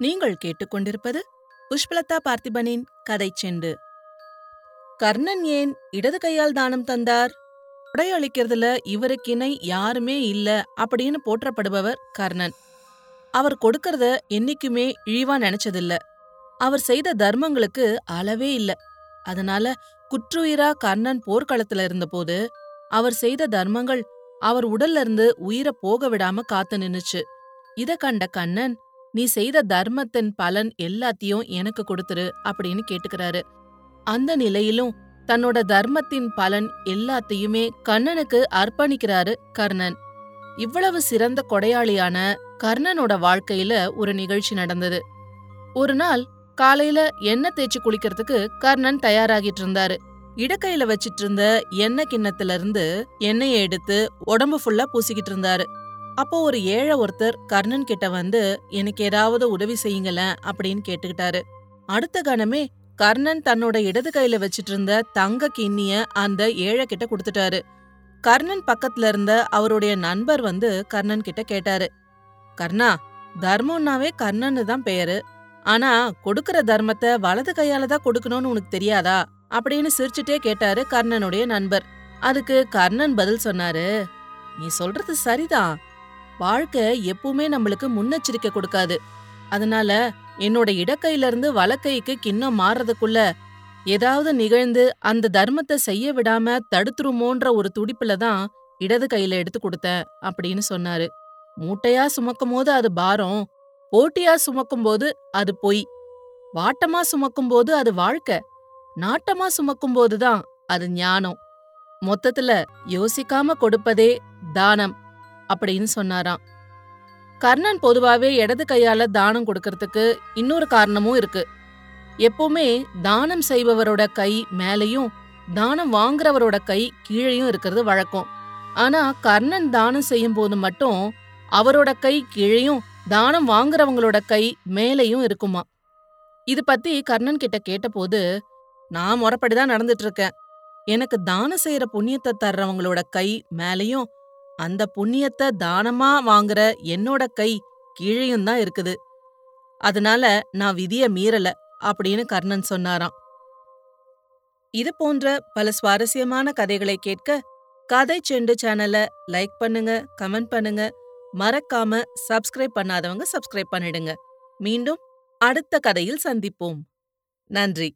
நீங்கள் கேட்டுக்கொண்டிருப்பது புஷ்பலதா பார்த்திபனின் கதை செண்டு. கர்ணன் ஏன் இடது கையால் தானம் தந்தார்? கொடையளிக்கிறதுல இவருக்கிணை யாருமே இல்ல அப்படின்னு போற்றப்படுபவர் கர்ணன். அவர் கொடுக்கறத என்னைக்குமே இழிவா நினைச்சதில்ல. அவர் செய்த தர்மங்களுக்கு அளவே இல்ல. அதனால குற்றுயிரா கர்ணன் போர்க்களத்துல இருந்தபோது அவர் செய்த தர்மங்கள் அவர் உடல்ல இருந்து உயிரை போக விடாம காத்து நின்னுச்சு. இத கண்ட கண்ணன் நீ செய்த தர்மத்தின் பலன் எல்லாத்தையும் எனக்கு கொடுத்துரு அப்படின்னு கேட்டுக்கிறாரு. அந்த நிலையிலும் தன்னோட தர்மத்தின் பலன் எல்லாத்தையுமே கண்ணனுக்கு அர்ப்பணிக்கிறாரு கர்ணன். இவ்வளவு சிறந்த கொடையாளியான கர்ணனோட வாழ்க்கையில ஒரு நிகழ்ச்சி நடந்தது. ஒரு நாள் காலையில எண்ணெய் தேய்ச்சி குளிக்கிறதுக்கு கர்ணன் தயாராகிட்டு இருந்தாரு. இடக்கையில வச்சிட்டு இருந்த எண்ணெய் கிண்ணத்துல இருந்து எண்ணெயை எடுத்து உடம்பு ஃபுல்லா பூசிக்கிட்டு இருந்தாரு. அப்போ ஒரு ஏழை ஒருத்தர் கர்ணன் கிட்ட வந்து எனக்கு ஏதாவது உதவி செய்யுங்களேன் அப்படின்னு கேட்டுக்கிட்டாரு. அடுத்த கணமே கர்ணன் தன்னோட இடது கையில வச்சிட்டு இருந்த தங்க கிண்ணிய அந்த ஏழை கிட்ட கொடுத்துட்டாரு. கர்ணன் பக்கத்துல இருந்த அவருடைய நண்பர் வந்து கர்ணன் கிட்ட கேட்டாரு. கர்ணா தர்மம்னாவே கர்ணன்னு தான் பெயரு ஆனா கொடுக்கற தர்மத்தை வலது கையால தான் கொடுக்கணும்னு உனக்கு தெரியாதா? அப்படின்னு சிரிச்சுட்டே கேட்டாரு கர்ணனுடைய நண்பர். அதுக்கு கர்ணன் பதில் சொன்னாரு நீ சொல்றது சரிதான். வாழ்க்கை எப்பவுமே நம்மளுக்கு முன்னெச்சரிக்கை கொடுக்காது. அதனால என்னோட இடக்கையில இருந்து வலக்கைக்கு கிண்ணம் மாறுறதுக்குள்ள ஏதாவது நிகழ்ந்து அந்த தர்மத்தை செய்ய விடாம தடுத்துருமோன்ற ஒரு துடிப்புல தான் இடது கையில எடுத்து கொடுத்தேன் அப்படின்னு சொன்னாரு. மூட்டையா சுமக்கும் போது அது பாரம் போட்டியா சுமக்கும் போது அது பொய் வாட்டமா சுமக்கும் போது அது வாழ்க்கை நாட்டமா சுமக்கும் போதுதான் அது ஞானம். மொத்தத்துல யோசிக்காம கொடுப்பதே தானம். அப்படின்னு சொன்னாராம். கர்ணன் பொதுவாவே இடது கையால தானம் கொடுக்கறதுக்கு இன்னொரு காரணமும் இருக்கு. எப்பவுமே தானம் செய்பவரோட கை மேலையும் தானம் வாங்குறவரோட கை கீழேயும் இருக்கிறது வழக்கம். ஆனா கர்ணன் தானம் செய்யும் போது மட்டும் அவரோட கை கீழேயும் தானம் வாங்குறவங்களோட கை மேலையும் இருக்குமா? இது பத்தி கர்ணன் கிட்ட கேட்டபோது நான் முறப்படிதான் நடந்துட்டு இருக்கேன். எனக்கு தானம் செய்யற புண்ணியத்தை தர்றவங்களோட கை மேலையும் அந்த புண்ணியத்தை தானமா வாங்குற என்னோட கை கீழையும் தான் இருக்குது. அதனால நான் விதிய மீறல அப்படின்னு கர்ணன் சொன்னாராம். இது போன்ற பல சுவாரஸ்யமான கதைகளை கேட்க கதை செண்டு சேனலை லைக் பண்ணுங்க கமெண்ட் பண்ணுங்க. மறக்காம சப்ஸ்கிரைப் பண்ணாதவங்க சப்ஸ்கிரைப் பண்ணிடுங்க. மீண்டும் அடுத்த கதையில் சந்திப்போம். நன்றி.